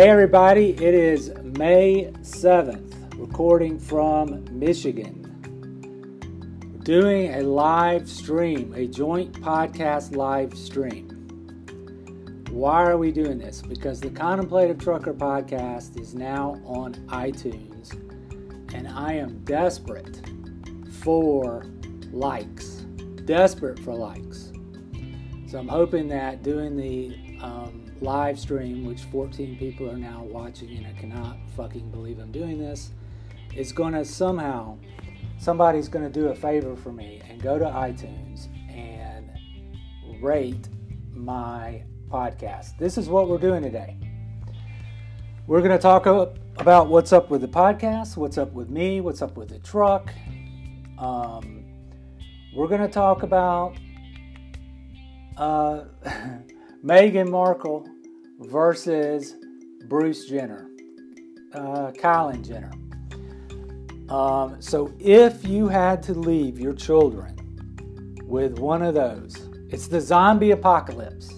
Hey, everybody, it is May 7th, recording from Michigan. Doing a live stream, a joint podcast live stream. Why are we doing this? Because the Contemplative Trucker podcast is now on iTunes, and I am desperate for likes. Desperate for likes. So I'm hoping that doing the um, live stream, which 14 people are now watching, and I cannot fucking believe I'm doing this, is going to somehow, somebody's going to do a favor for me and go to iTunes and rate my podcast. This is what we're doing today. We're going to talk about what's up with the podcast, what's up with me, what's up with the truck. Um, we're going to talk about uh, Meghan Markle versus Bruce Jenner, uh, Kylie Jenner. Um, so if you had to leave your children with one of those, it's the zombie apocalypse,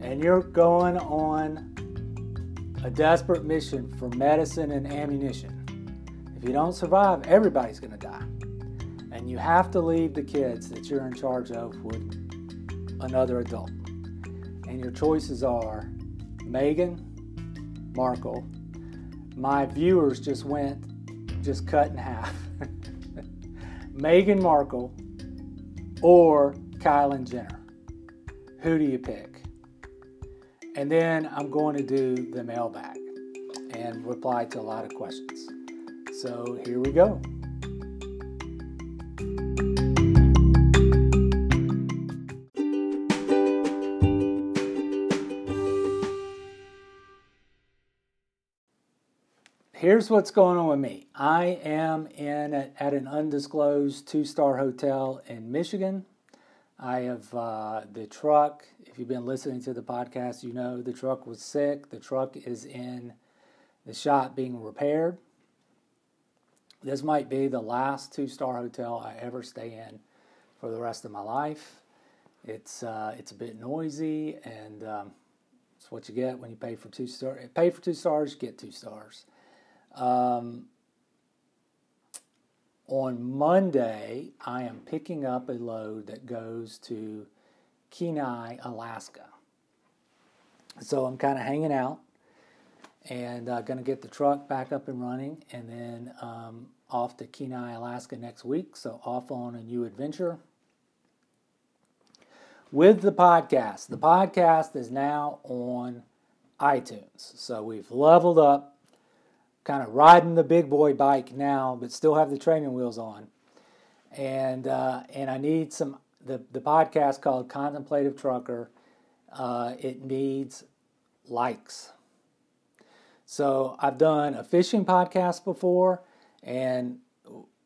and you're going on a desperate mission for medicine and ammunition. If you don't survive, everybody's going to die. And you have to leave the kids that you're in charge of with another adult. And your choices are Meghan Markle. My viewers just went, just cut in half. Meghan Markle or Kylie Jenner. Who do you pick? And then I'm going to do the mailbag and reply to a lot of questions. So here we go. Here's what's going on with me. I am in at an undisclosed two-star hotel in Michigan. I have uh, the truck. If you've been listening to the podcast, you know the truck was sick. The truck is in the shop being repaired. This might be the last two-star hotel I ever stay in for the rest of my life. It's uh, it's a bit noisy, and um, it's what you get when you pay for two stars. Pay for two stars, get two stars. Um, on Monday, I am picking up a load that goes to Kenai, Alaska. So I'm kind of hanging out and uh, going to get the truck back up and running and then um, off to Kenai, Alaska next week. So off on a new adventure. With the podcast, the podcast is now on iTunes. So we've leveled up kind of riding the big boy bike now, but still have the training wheels on. And uh, and I need some the the podcast called Contemplative Trucker. Uh, it needs likes. So I've done a fishing podcast before, and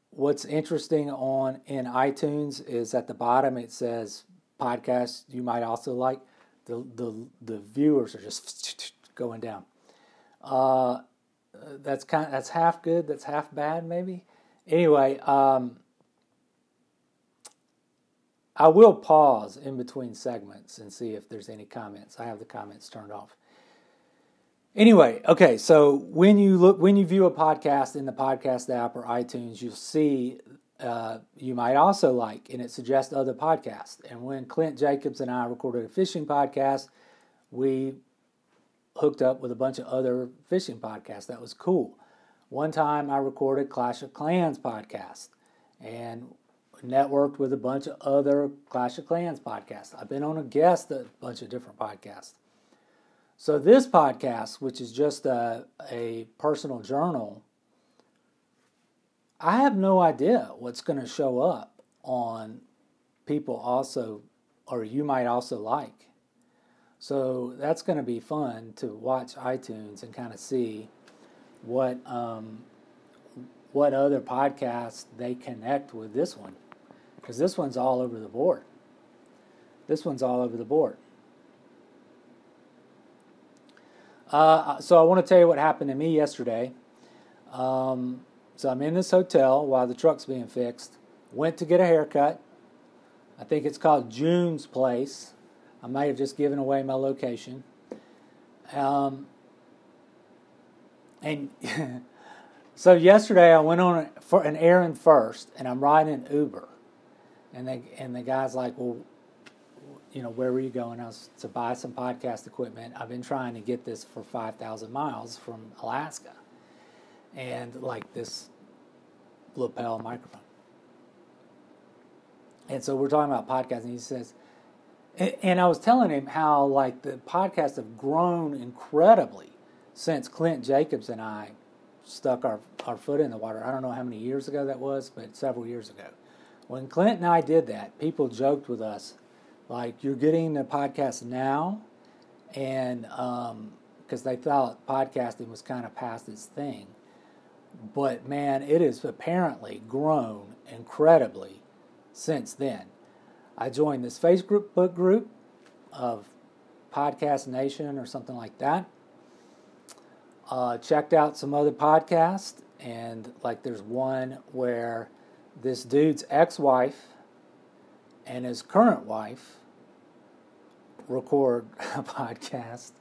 what's interesting on in iTunes is at the bottom it says podcast you might also like. The the the viewers are just going down. Uh, that's kind of, that's half good. That's half bad, maybe. Anyway, um, I will pause in between segments and see if there's any comments. I have the comments turned off. Anyway, okay, so when you look when you view a podcast in the podcast app or iTunes, you'll see uh, you might also like, and it suggests other podcasts. And when Clint Jacobs and I recorded a fishing podcast, we hooked up with a bunch of other fishing podcasts. That was cool. One time I recorded Clash of Clans podcast and networked with a bunch of other Clash of Clans podcasts. I've been on a guest a bunch of different podcasts. So this podcast, which is just a, a personal journal, I have no idea what's going to show up on people also, or you might also like. So that's going to be fun to watch iTunes and kind of see what um, what other podcasts they connect with this one, because this one's all over the board. This one's all over the board. Uh, so I want to tell you what happened to me yesterday. Um, so I'm in this hotel while the truck's being fixed. Went to get a haircut. I think it's called June's Place I might have just given away my location. Um, and so yesterday I went on for an errand first, and I'm riding an Uber, and they and the guy's like, "Well, you know, where were you going?" I was to buy some podcast equipment. I've been trying to get this for five thousand miles from Alaska, and like this lapel microphone. And so we're talking about podcasting. He says, and I was telling him how like the podcasts have grown incredibly since Clint Jacobs and I stuck our, our foot in the water. I don't know how many years ago that was, but several years ago. When Clint and I did that, people joked with us, like, you're getting the podcast now, and because um, they thought podcasting was kind of past its thing. But man, it has apparently grown incredibly since then. I joined this Facebook book group of Podcast Nation or something like that. Uh, checked out some other podcasts, and like there's one where this dude's ex wife and his current wife record a podcast.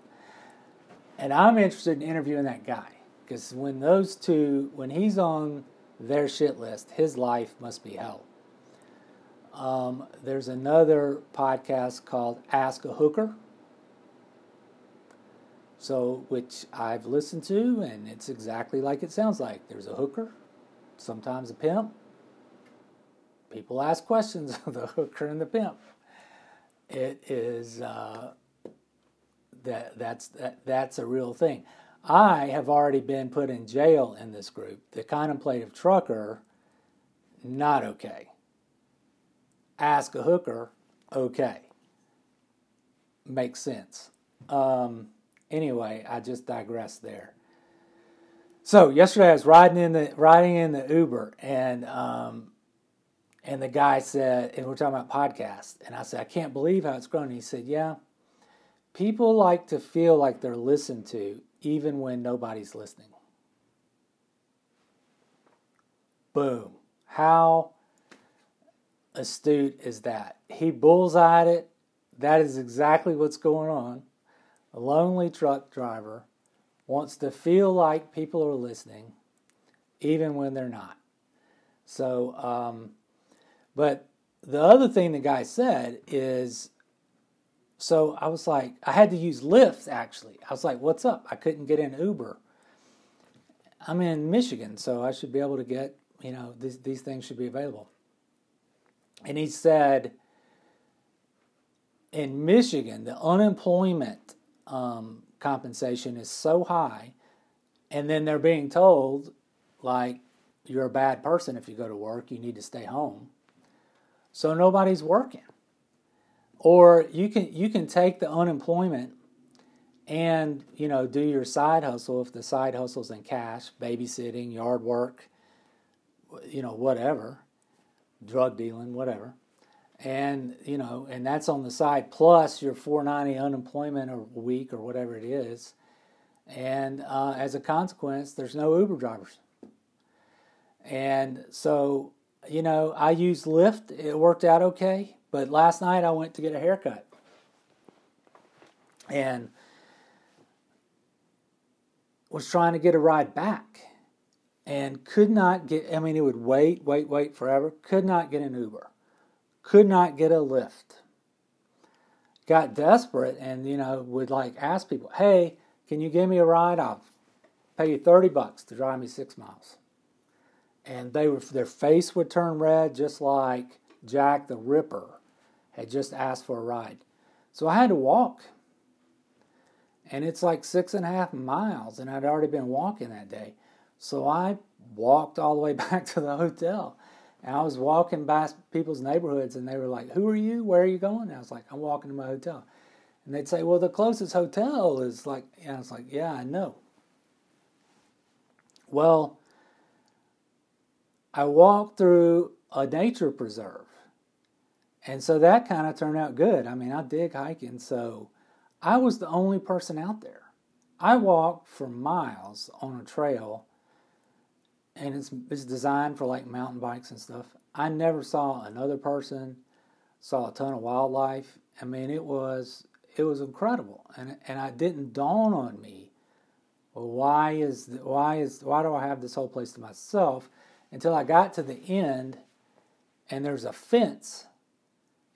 And I'm interested in interviewing that guy because when those two, when he's on their shit list, his life must be hell. Um, there's another podcast called Ask a Hooker. So, which I've listened to, and it's exactly like it sounds like. There's a hooker, sometimes a pimp. People ask questions of the hooker and the pimp. It is uh, that that's that, that's a real thing. I have already been put in jail in this group. The contemplative trucker, not okay ask a hooker, okay. Makes sense. Um, anyway, I just digress there. So yesterday I was riding in the riding in the Uber and um, and the guy said, and we're talking about podcasts, and I said, I can't believe how it's grown. And he said, Yeah, people like to feel like they're listened to even when nobody's listening. Boom. How astute is that. He bullseyed it. That is exactly what's going on. A lonely truck driver wants to feel like people are listening, even when they're not. So, um, but the other thing the guy said is so I was like, I had to use Lyft actually. I was like, what's up? I couldn't get in Uber. I'm in Michigan, so I should be able to get, you know, these, these things should be available. And he said, in Michigan, the unemployment um, compensation is so high, and then they're being told, like, you're a bad person if you go to work, you need to stay home. So nobody's working. Or you can you can take the unemployment and you know do your side hustle if the side hustle's in cash, babysitting, yard work, you know whatever drug dealing, whatever. And you know, and that's on the side plus your 490 unemployment a week or whatever it is. And uh, as a consequence, there's no Uber drivers. And so, you know, I used Lyft. It worked out okay. But last night I went to get a haircut. And was trying to get a ride back and could not get, I mean, he would wait, wait, wait forever, could not get an Uber, could not get a Lyft. Got desperate and, you know, would like ask people, hey, can you give me a ride? I'll pay you 30 bucks to drive me six miles. And they were, their face would turn red just like Jack the Ripper had just asked for a ride. So I had to walk. And it's like six and a half miles, and I'd already been walking that day. So I walked all the way back to the hotel. And I was walking by people's neighborhoods and they were like, Who are you? Where are you going? And I was like, I'm walking to my hotel. And they'd say, Well, the closest hotel is like, and I was like, Yeah, I know. Well, I walked through a nature preserve. And so that kind of turned out good. I mean, I dig hiking, so I was the only person out there. I walked for miles on a trail and it's it's designed for like mountain bikes and stuff. I never saw another person, saw a ton of wildlife. I mean, it was it was incredible, and and it didn't dawn on me well, why is why is why do I have this whole place to myself? Until I got to the end, and there's a fence,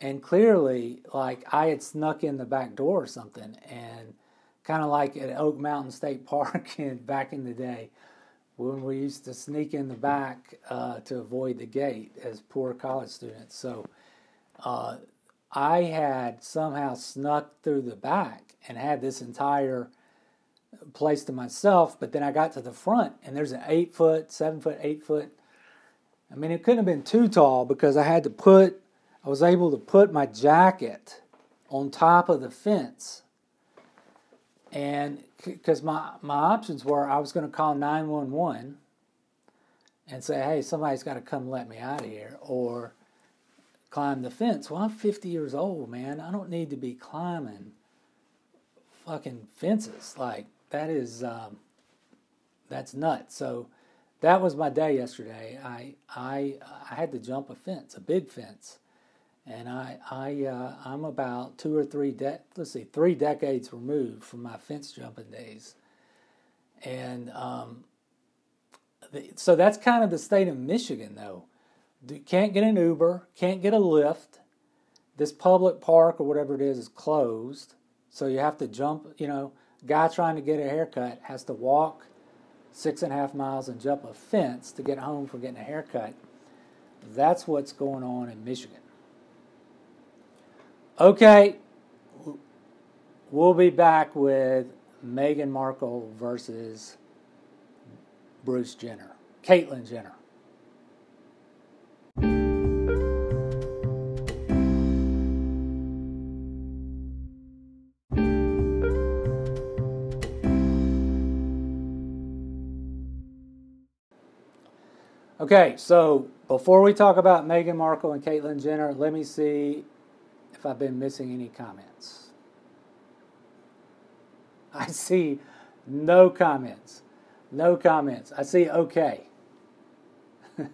and clearly, like I had snuck in the back door or something, and kind of like at Oak Mountain State Park in, back in the day when we used to sneak in the back uh, to avoid the gate as poor college students. So uh, I had somehow snuck through the back and had this entire place to myself. But then I got to the front, and there's an eight foot, seven foot, eight foot. I mean, it couldn't have been too tall because I had to put, I was able to put my jacket on top of the fence. And because my, my options were I was going to call 911 and say, hey, somebody's got to come let me out of here, or climb the fence. Well, I'm 50 years old, man. I don't need to be climbing fucking fences. Like, that is, um, that's nuts. So, that was my day yesterday. I, I, I had to jump a fence, a big fence. And I, I, uh, I'm about two or three, de- let's see, three decades removed from my fence jumping days. And um, the, so that's kind of the state of Michigan, though can't get an Uber, can't get a Lyft. This public park or whatever it is is closed, so you have to jump. You know, guy trying to get a haircut has to walk six and a half miles and jump a fence to get home for getting a haircut. That's what's going on in Michigan. Okay, we'll be back with Meghan Markle versus Bruce Jenner, Caitlyn Jenner. Okay, so before we talk about Meghan Markle and Caitlyn Jenner, let me see I've been missing any comments. I see no comments. No comments. I see okay.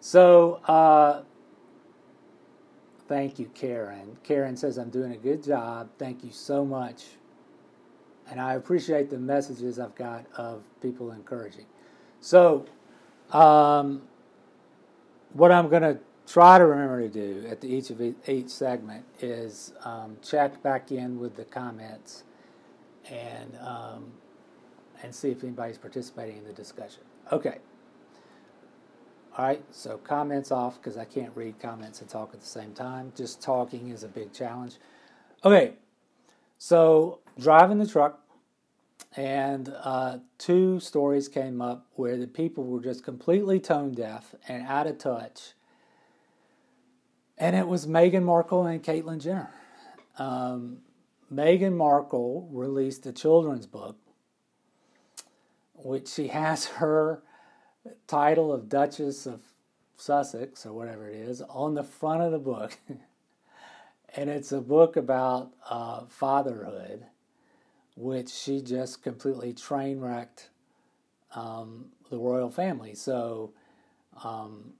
so, uh, thank you, Karen. Karen says, I'm doing a good job. Thank you so much. And I appreciate the messages I've got of people encouraging. So, um, what I'm going to try to remember to do at the, each of each segment is um, check back in with the comments and um, and see if anybody's participating in the discussion. Okay. All right. So comments off because I can't read comments and talk at the same time. Just talking is a big challenge. Okay. So driving the truck and uh, two stories came up where the people were just completely tone deaf and out of touch. And it was Meghan Markle and Caitlyn Jenner. Um, Meghan Markle released a children's book, which she has her title of Duchess of Sussex or whatever it is on the front of the book. and it's a book about uh, fatherhood which she just completely train wrecked um, the royal family. So um,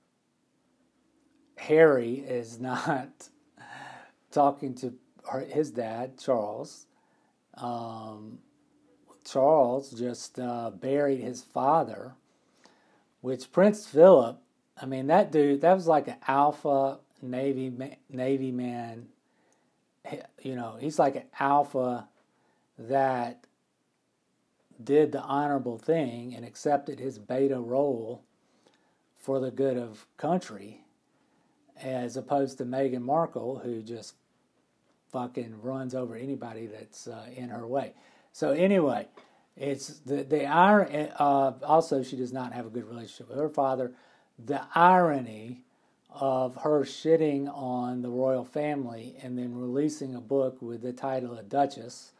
Harry is not talking to her, his dad, Charles. Um, Charles just uh, buried his father, which Prince Philip, I mean, that dude, that was like an alpha Navy Navy man. You know, he's like an alpha that did the honorable thing and accepted his beta role for the good of country, as opposed to Meghan Markle, who just fucking runs over anybody that's uh, in her way. So anyway, it's the the irony. Uh, also, she does not have a good relationship with her father. The irony of her shitting on the royal family and then releasing a book with the title of Duchess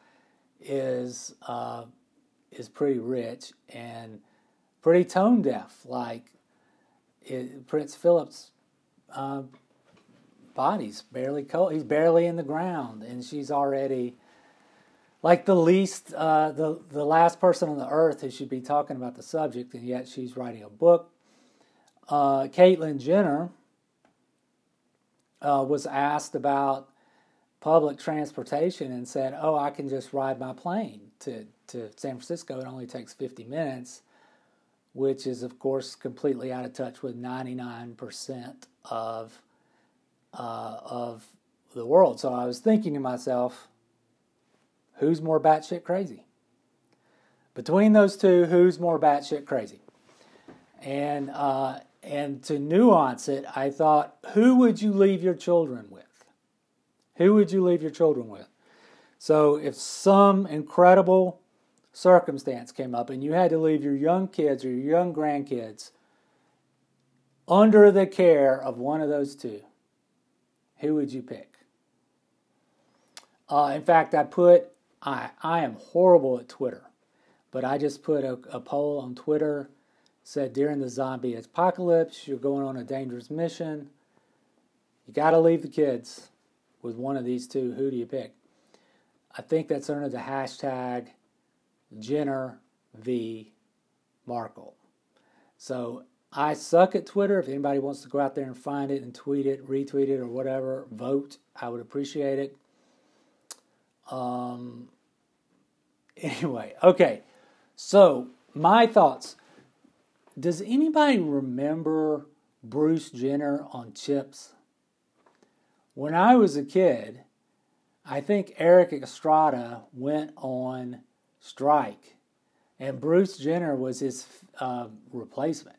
is uh, is pretty rich and pretty tone deaf. Like it, Prince Philip's uh, body's barely cold. He's barely in the ground, and she's already like the least, uh, the the last person on the earth who should be talking about the subject, and yet she's writing a book. Uh, Caitlyn Jenner uh, was asked about public transportation and said, "Oh, I can just ride my plane to to San Francisco. It only takes 50 minutes." Which is, of course, completely out of touch with 99% of uh, of the world. So I was thinking to myself, who's more batshit crazy? Between those two, who's more batshit crazy? And uh, and to nuance it, I thought, who would you leave your children with? Who would you leave your children with? So if some incredible circumstance came up and you had to leave your young kids or your young grandkids under the care of one of those two, who would you pick? Uh, in fact, I put, I, I am horrible at Twitter, but I just put a, a poll on Twitter said during the zombie apocalypse, you're going on a dangerous mission. You got to leave the kids with one of these two. Who do you pick? I think that's under the hashtag Jenner v. Markle. So I suck at Twitter. If anybody wants to go out there and find it and tweet it, retweet it, or whatever, vote. I would appreciate it. Um. Anyway, okay. So my thoughts. Does anybody remember Bruce Jenner on Chips? When I was a kid, I think Erik Estrada went on strike, and Bruce Jenner was his uh, replacement.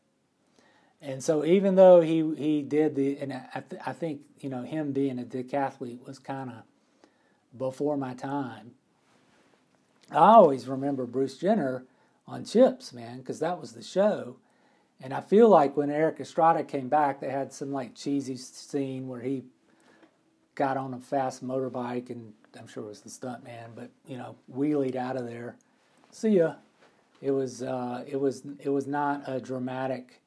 And so, even though he he did the, and I, th- I think you know him being a decathlete was kind of before my time. I always remember Bruce Jenner on Chips, man, because that was the show. And I feel like when Erik Estrada came back, they had some like cheesy scene where he got on a fast motorbike, and I'm sure it was the stunt man, but you know, wheelied out of there. See ya. It was uh, it was it was not a dramatic.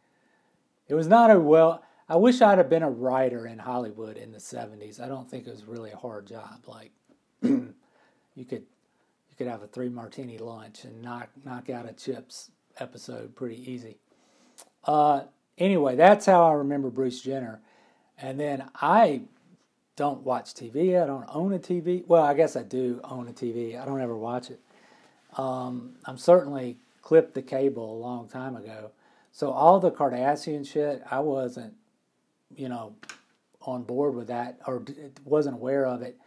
It was not a well. I wish I'd have been a writer in Hollywood in the '70s. I don't think it was really a hard job. Like you could you could have a three martini lunch and knock knock out a chips episode pretty easy. Uh, anyway, that's how I remember Bruce Jenner. And then I don't watch TV. I don't own a TV. Well, I guess I do own a TV. I don't ever watch it. Um, I'm certainly clipped the cable a long time ago. So all the Kardashian shit, I wasn't, you know, on board with that or wasn't aware of it.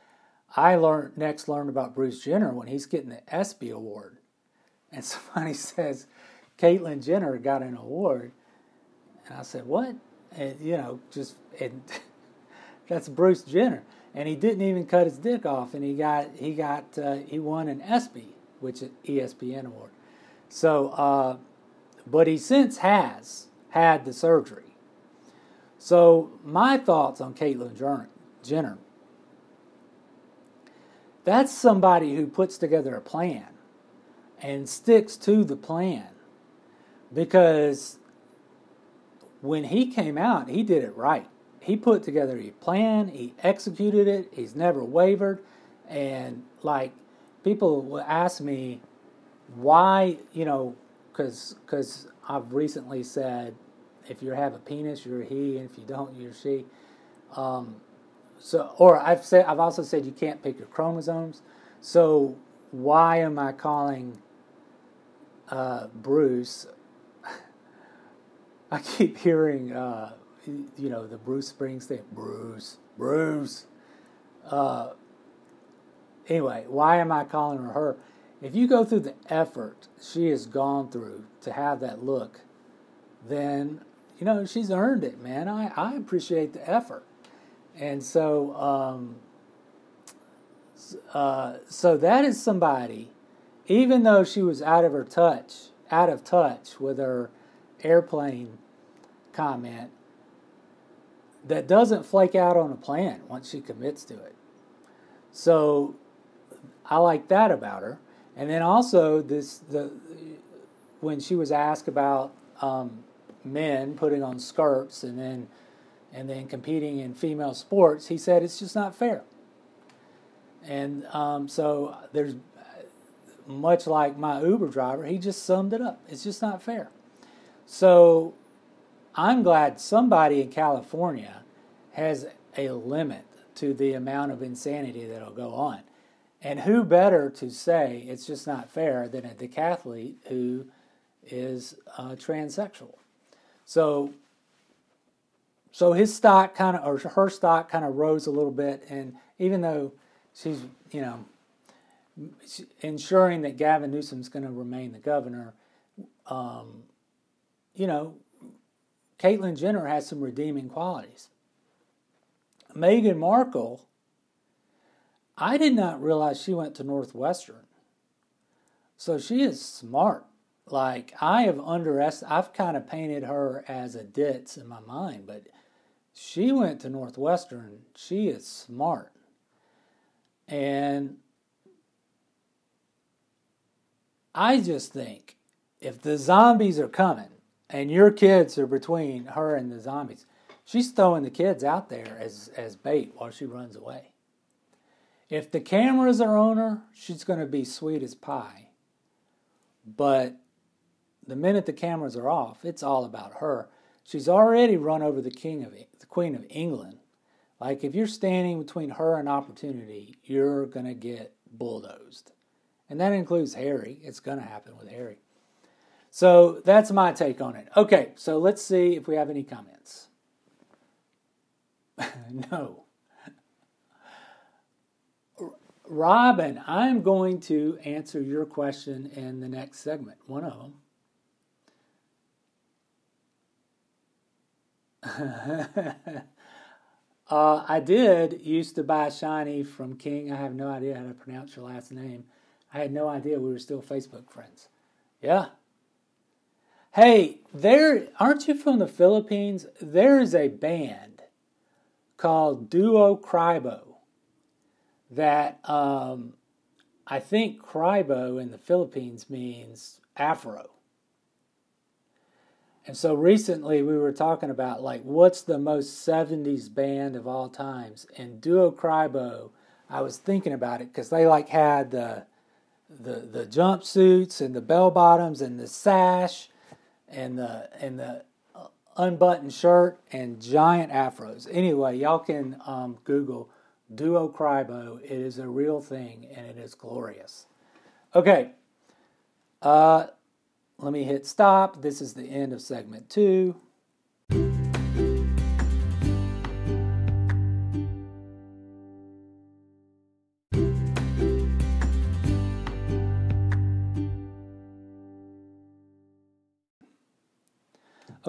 I learned next learned about Bruce Jenner when he's getting the ESPY award, and somebody says Caitlyn Jenner got an award, and I said, "What?" And you know, just and that's Bruce Jenner, and he didn't even cut his dick off, and he got he got uh, he won an ESPY, which is ESPN award. So, uh, but he since has had the surgery. So my thoughts on Caitlyn Jenner. That's somebody who puts together a plan and sticks to the plan because when he came out, he did it right. He put together a plan, he executed it, he's never wavered. And like people will ask me why, you know, because cause I've recently said if you have a penis, you're a he, and if you don't, you're she. Um, so, or I've said I've also said you can't pick your chromosomes. So why am I calling uh, Bruce I keep hearing, uh, you know, the Bruce Springsteen, Bruce, Bruce. Uh, anyway, why am I calling her her? If you go through the effort she has gone through to have that look, then, you know, she's earned it, man. I, I appreciate the effort. And so, um, uh, so that is somebody, even though she was out of her touch, out of touch with her airplane comment that doesn't flake out on a plan once she commits to it. So I like that about her. And then also this the when she was asked about um, men putting on skirts and then and then competing in female sports, he said it's just not fair. And um, so there's much like my Uber driver, he just summed it up. It's just not fair. So I'm glad somebody in California has a limit to the amount of insanity that'll go on. And who better to say it's just not fair than a decathlete who is uh, transsexual? So, so his stock kind of, or her stock kind of rose a little bit. And even though she's, you know, ensuring that Gavin Newsom's going to remain the governor, um, you know, Caitlyn Jenner has some redeeming qualities. Meghan Markle, I did not realize she went to Northwestern. So she is smart. Like I have underestimated, I've kind of painted her as a ditz in my mind, but she went to Northwestern. She is smart. And I just think if the zombies are coming and your kids are between her and the zombies, she's throwing the kids out there as, as bait while she runs away. If the cameras are on her, she's going to be sweet as pie. But the minute the cameras are off, it's all about her. She's already run over the king of the queen of England. Like if you're standing between her and opportunity, you're going to get bulldozed. And that includes Harry. It's going to happen with Harry. So that's my take on it. Okay, so let's see if we have any comments. no. Robin, I'm going to answer your question in the next segment, one of them. uh, I did used to buy shiny from King. I have no idea how to pronounce your last name. I had no idea we were still Facebook friends. Yeah, Hey, there aren't you from the Philippines? There is a band called Duo Crybo that um, I think Crybo in the Philippines means Afro. And so recently we were talking about like what's the most 70s band of all times and Duo Crybo I was thinking about it cuz they like had the the the jumpsuits and the bell bottoms and the sash and the and the unbuttoned shirt and giant afros. Anyway, y'all can um, Google Duo Crybo. It is a real thing and it is glorious. Okay, uh, let me hit stop. This is the end of segment two.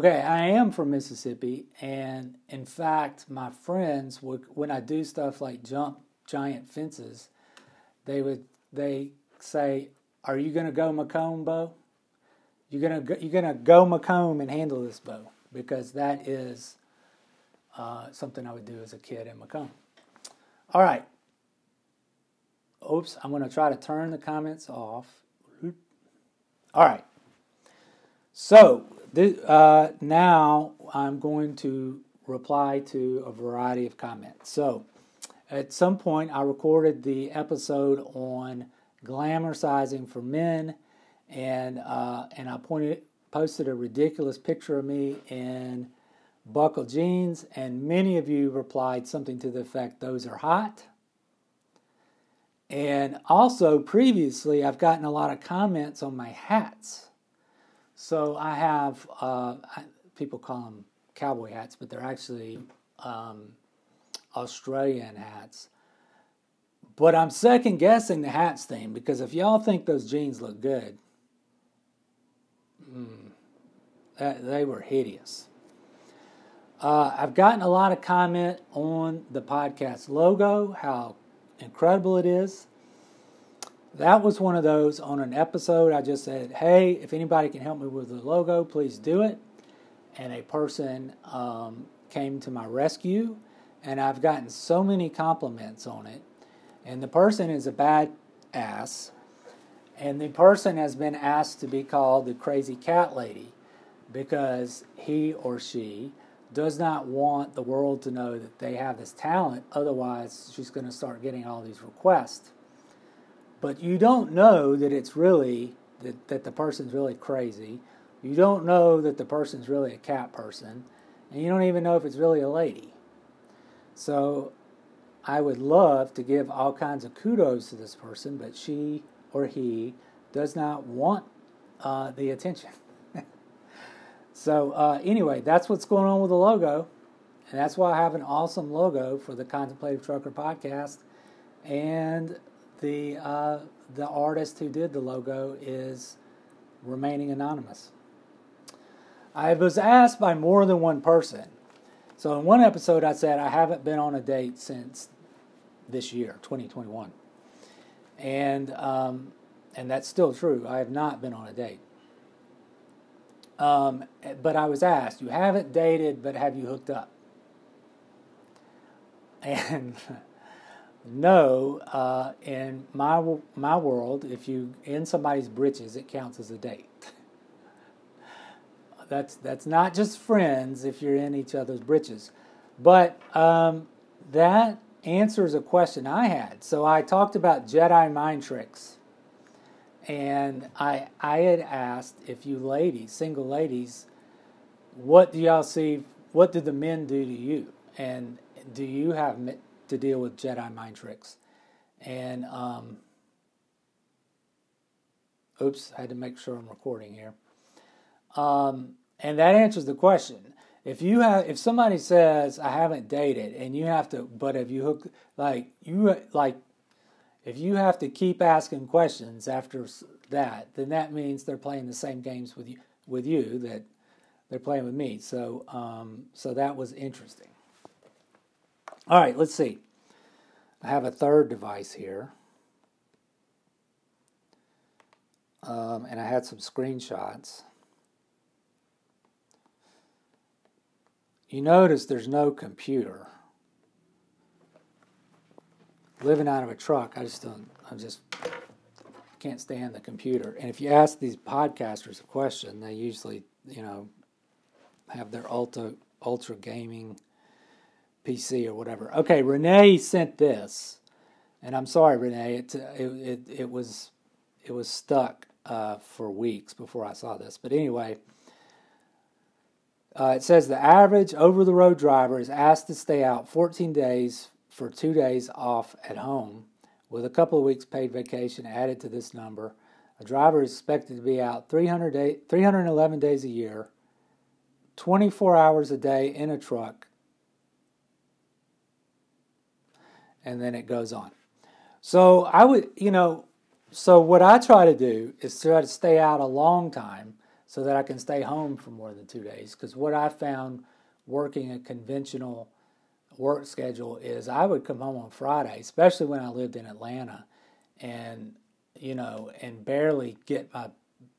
Okay, I am from Mississippi, and in fact, my friends would when I do stuff like jump giant fences, they would they say, "Are you to go McComb, Bo? You're gonna go, you're gonna go McComb and handle this, Bo, because that is uh, something I would do as a kid in McComb." All right. Oops, I'm to try to turn the comments off. All right. So uh, now I'm going to reply to a variety of comments. So at some point, I recorded the episode on glamour sizing for men, and uh, and I pointed posted a ridiculous picture of me in buckle jeans, and many of you replied something to the effect, "Those are hot." And also, previously, I've gotten a lot of comments on my hats. So I have uh, people call them cowboy hats, but they're actually um, Australian hats. But I'm second guessing the hats thing because if y'all think those jeans look good, mm, that, they were hideous. Uh, I've gotten a lot of comment on the podcast logo, how incredible it is that was one of those on an episode. I just said, hey, if anybody can help me with the logo, please do it. And a person um, came to my rescue, and I've gotten so many compliments on it. And the person is a bad ass, and the person has been asked to be called the crazy cat lady because he or she does not want the world to know that they have this talent. Otherwise, she's going to start getting all these requests but you don't know that it's really that, that the person's really crazy. You don't know that the person's really a cat person, and you don't even know if it's really a lady. So I would love to give all kinds of kudos to this person, but she or he does not want uh, the attention. so, uh, anyway, that's what's going on with the logo. And that's why I have an awesome logo for the Contemplative Trucker podcast. And the, uh, the artist who did the logo is remaining anonymous. I was asked by more than one person. So, in one episode, I said I haven't been on a date since this year, 2021. And, um, and that's still true. I have not been on a date. Um, but I was asked, you haven't dated, but have you hooked up? And no, uh, in my my world, if you in somebody's britches, it counts as a date. that's that's not just friends if you're in each other's britches, but um, that answers a question I had. So I talked about Jedi mind tricks, and I I had asked if you ladies, single ladies, what do y'all see? What do the men do to you? And do you have to deal with Jedi mind tricks? And um, oops, I had to make sure I'm recording here. Um, and that answers the question. If you have, if somebody says I haven't dated, and you have to, but if you hook, like you like, if you have to keep asking questions after that, then that means they're playing the same games with you with you that they're playing with me. So, um, so that was interesting. All right, let's see. I have a third device here. Um, and I had some screenshots. You notice there's no computer. Living out of a truck, I just don't, I just can't stand the computer. And if you ask these podcasters a question, they usually, you know, have their ultra ultra gaming PC or whatever. Okay, Renee sent this, and I'm sorry, Renee. It it it, it was it was stuck uh, for weeks before I saw this. But anyway, uh, it says the average over-the-road driver is asked to stay out 14 days for two days off at home, with a couple of weeks paid vacation added to this number. A driver is expected to be out 300 day, 311 days a year, 24 hours a day in a truck, and then it goes on. So I would, you know, so what I try to do is try to stay out a long time so that I can stay home for more than two days. Because what I found working a conventional work schedule is I would come home on Friday, especially when I lived in Atlanta, and you know, and barely get my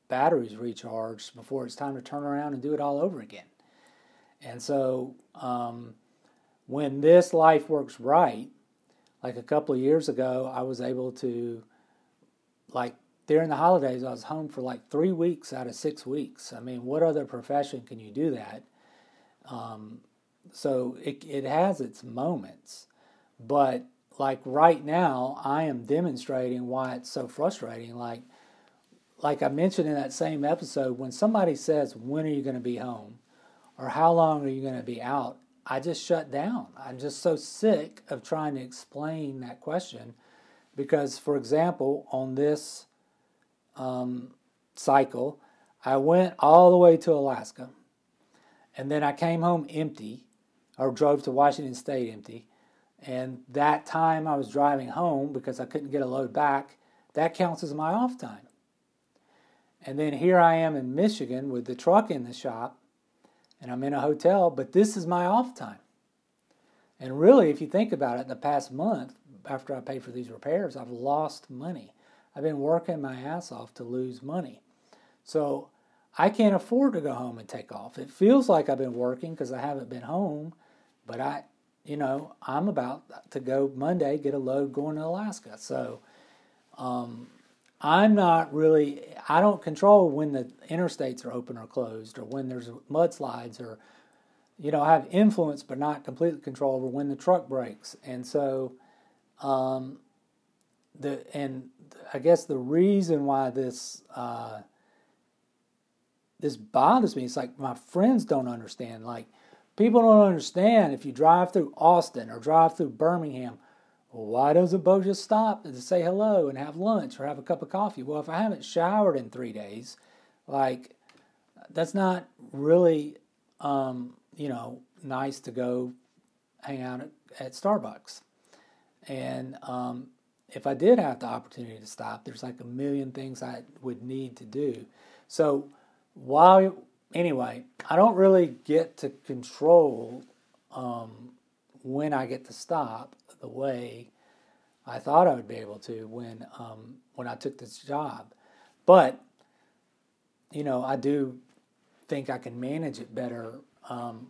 batteries recharged before it's time to turn around and do it all over again. And so, um, when this life works right, like a couple of years ago, I was able to, like during the holidays, I was home for like three weeks out of six weeks. I mean, what other profession can you do that? Um, so it it has its moments, but like right now, I am demonstrating why it's so frustrating. Like like I mentioned in that same episode, when somebody says, "When are you going to be home?" or "How long are you going to be out?" I just shut down. I'm just so sick of trying to explain that question because, for example, on this um, cycle, I went all the way to Alaska and then I came home empty or drove to Washington State empty. And that time I was driving home because I couldn't get a load back, that counts as my off time. And then here I am in Michigan with the truck in the shop and I'm in a hotel, but this is my off time. And really, if you think about it, the past month, after I paid for these repairs, I've lost money. I've been working my ass off to lose money. So I can't afford to go home and take off. It feels like I've been working because I haven't been home, but I, you know, I'm about to go Monday, get a load going to Alaska. So um, I'm not really, I don't control when the interstates are open or closed or when there's mudslides or, you know, I have influence but not completely control over when the truck breaks. And so, um, the, and I guess the reason why this, uh, this bothers me, it's like my friends don't understand. Like, people don't understand if you drive through Austin or drive through Birmingham why doesn't Bo just stop to say hello and have lunch or have a cup of coffee? Well, if I haven't showered in three days, like that's not really, um, you know, nice to go hang out at, at Starbucks. And um, if I did have the opportunity to stop, there's like a million things I would need to do. So while anyway, I don't really get to control um, when I get to stop the way I thought I would be able to when um, when I took this job. But you know, I do think I can manage it better um,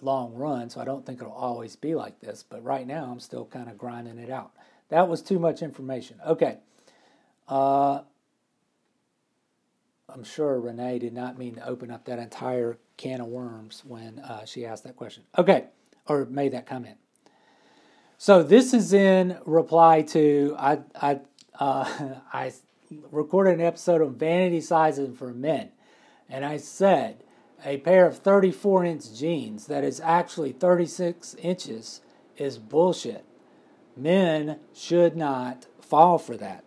long run. So I don't think it'll always be like this. But right now, I'm still kind of grinding it out. That was too much information. Okay. Uh, I'm sure Renee did not mean to open up that entire can of worms when uh, she asked that question. Okay, or made that comment. So this is in reply to I I uh, I recorded an episode on Vanity Sizing for Men, and I said a pair of 34 inch jeans that is actually 36 inches is bullshit. Men should not fall for that.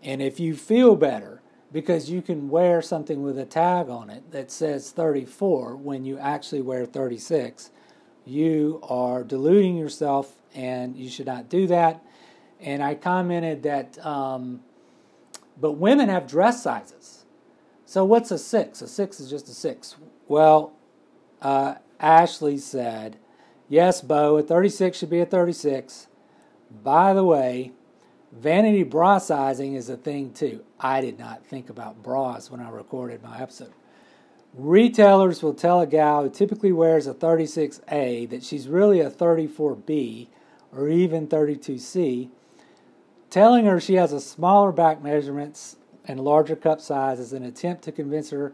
And if you feel better because you can wear something with a tag on it that says 34 when you actually wear 36, you are deluding yourself and you should not do that. And I commented that, um, but women have dress sizes. So what's a six? A six is just a six. Well, uh, Ashley said, yes, Bo, a 36 should be a 36. By the way, vanity bra sizing is a thing too. I did not think about bras when I recorded my episode. Retailers will tell a gal who typically wears a 36A that she's really a 34B or even 32C, telling her she has a smaller back measurements and larger cup size as an attempt to convince her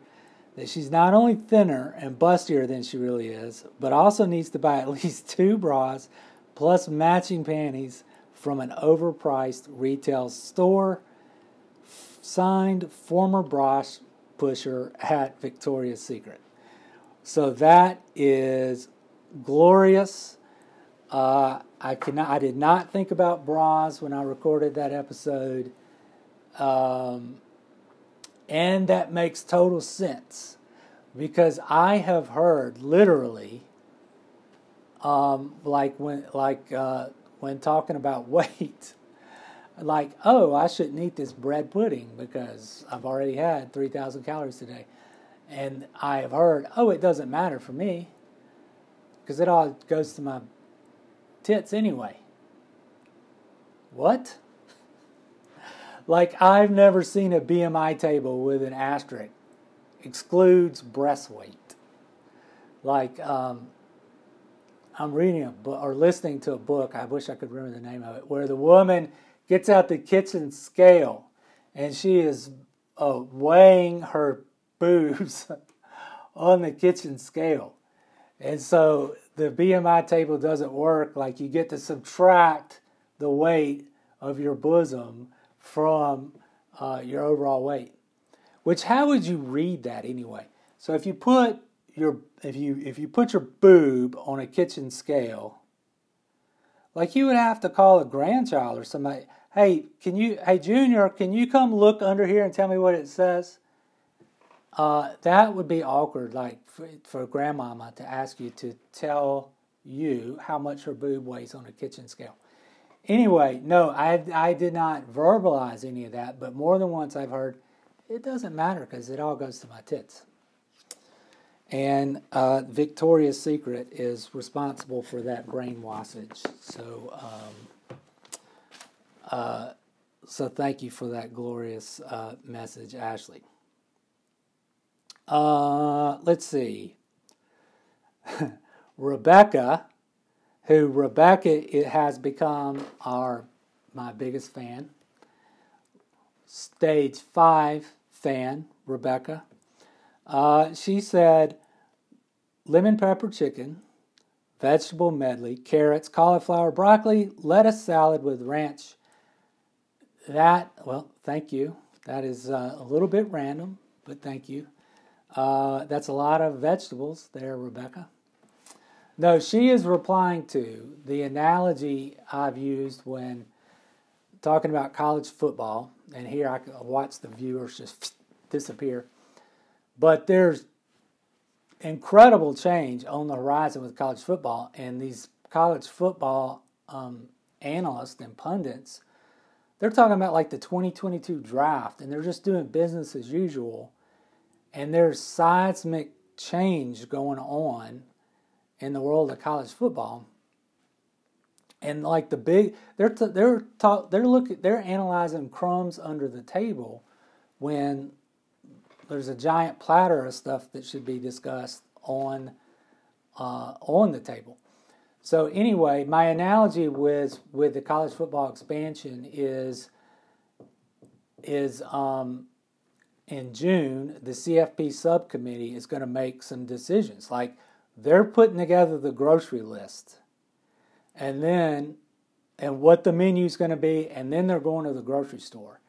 that she's not only thinner and bustier than she really is, but also needs to buy at least two bras plus matching panties from an overpriced retail store. Signed former bra pusher at Victoria's Secret. So that is glorious. Uh, I cannot. I did not think about bras when I recorded that episode. Um, and that makes total sense because I have heard literally, um, like when like uh, when talking about weight, like oh I shouldn't eat this bread pudding because I've already had three thousand calories today, and I have heard oh it doesn't matter for me because it all goes to my tits anyway. What? Like, I've never seen a BMI table with an asterisk. Excludes breast weight. Like, um, I'm reading a book or listening to a book, I wish I could remember the name of it, where the woman gets out the kitchen scale and she is uh, weighing her boobs on the kitchen scale. And so the BMI table doesn't work. Like you get to subtract the weight of your bosom from uh, your overall weight. Which how would you read that anyway? So if you put your if you if you put your boob on a kitchen scale, like you would have to call a grandchild or somebody. Hey, can you? Hey, Junior, can you come look under here and tell me what it says? Uh, that would be awkward, like for, for grandmama to ask you to tell you how much her boob weighs on a kitchen scale. Anyway, no, I, I did not verbalize any of that, but more than once I've heard it doesn't matter because it all goes to my tits. And uh, Victoria's Secret is responsible for that brainwashage. So, um, uh, so thank you for that glorious uh, message, Ashley. Uh, let's see. Rebecca who Rebecca it has become our my biggest fan. Stage five fan, Rebecca. Uh, she said lemon pepper chicken, vegetable medley, carrots, cauliflower, broccoli, lettuce salad with ranch. That, well, thank you. That is uh, a little bit random, but thank you. Uh, that's a lot of vegetables there, Rebecca. No, she is replying to the analogy I've used when talking about college football. And here I watch the viewers just disappear. But there's incredible change on the horizon with college football, and these college football um, analysts and pundits, they're talking about like the 2022 draft, and they're just doing business as usual. And there's seismic change going on in the world of college football. And like the big, they're t- they're talk, they're looking they're analyzing crumbs under the table when there's a giant platter of stuff that should be discussed on uh, on the table. So anyway, my analogy with with the college football expansion is is um, in June the CFP subcommittee is going to make some decisions. Like they're putting together the grocery list, and then and what the menu is going to be, and then they're going to the grocery store.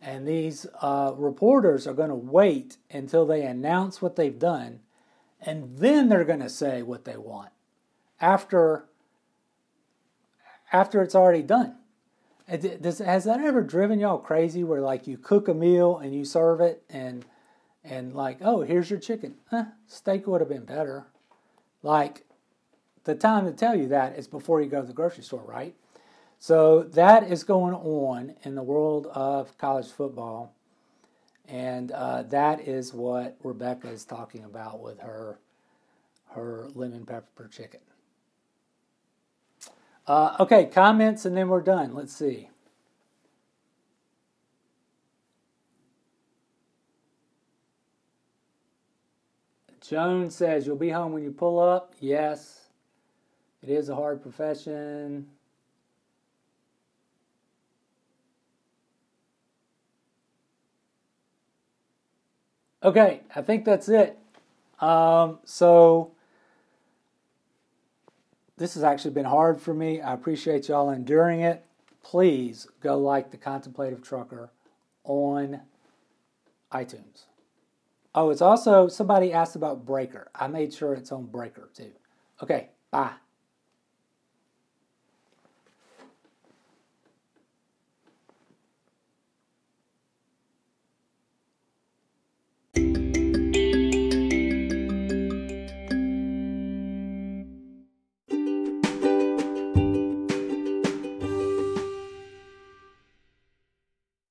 And these uh, reporters are going to wait until they announce what they've done, and then they're going to say what they want after after it's already done. Does, has that ever driven y'all crazy? Where like you cook a meal and you serve it, and and like, oh, here's your chicken. Eh, steak would have been better. Like the time to tell you that is before you go to the grocery store, right? So that is going on in the world of college football. And uh, that is what Rebecca is talking about with her her lemon pepper chicken. Uh, okay, comments and then we're done. Let's see. Joan says, You'll be home when you pull up. Yes, it is a hard profession. Okay, I think that's it. Um, so this has actually been hard for me. I appreciate y'all enduring it. Please go like the Contemplative Trucker on iTunes. Oh, it's also somebody asked about Breaker. I made sure it's on Breaker too. Okay, bye.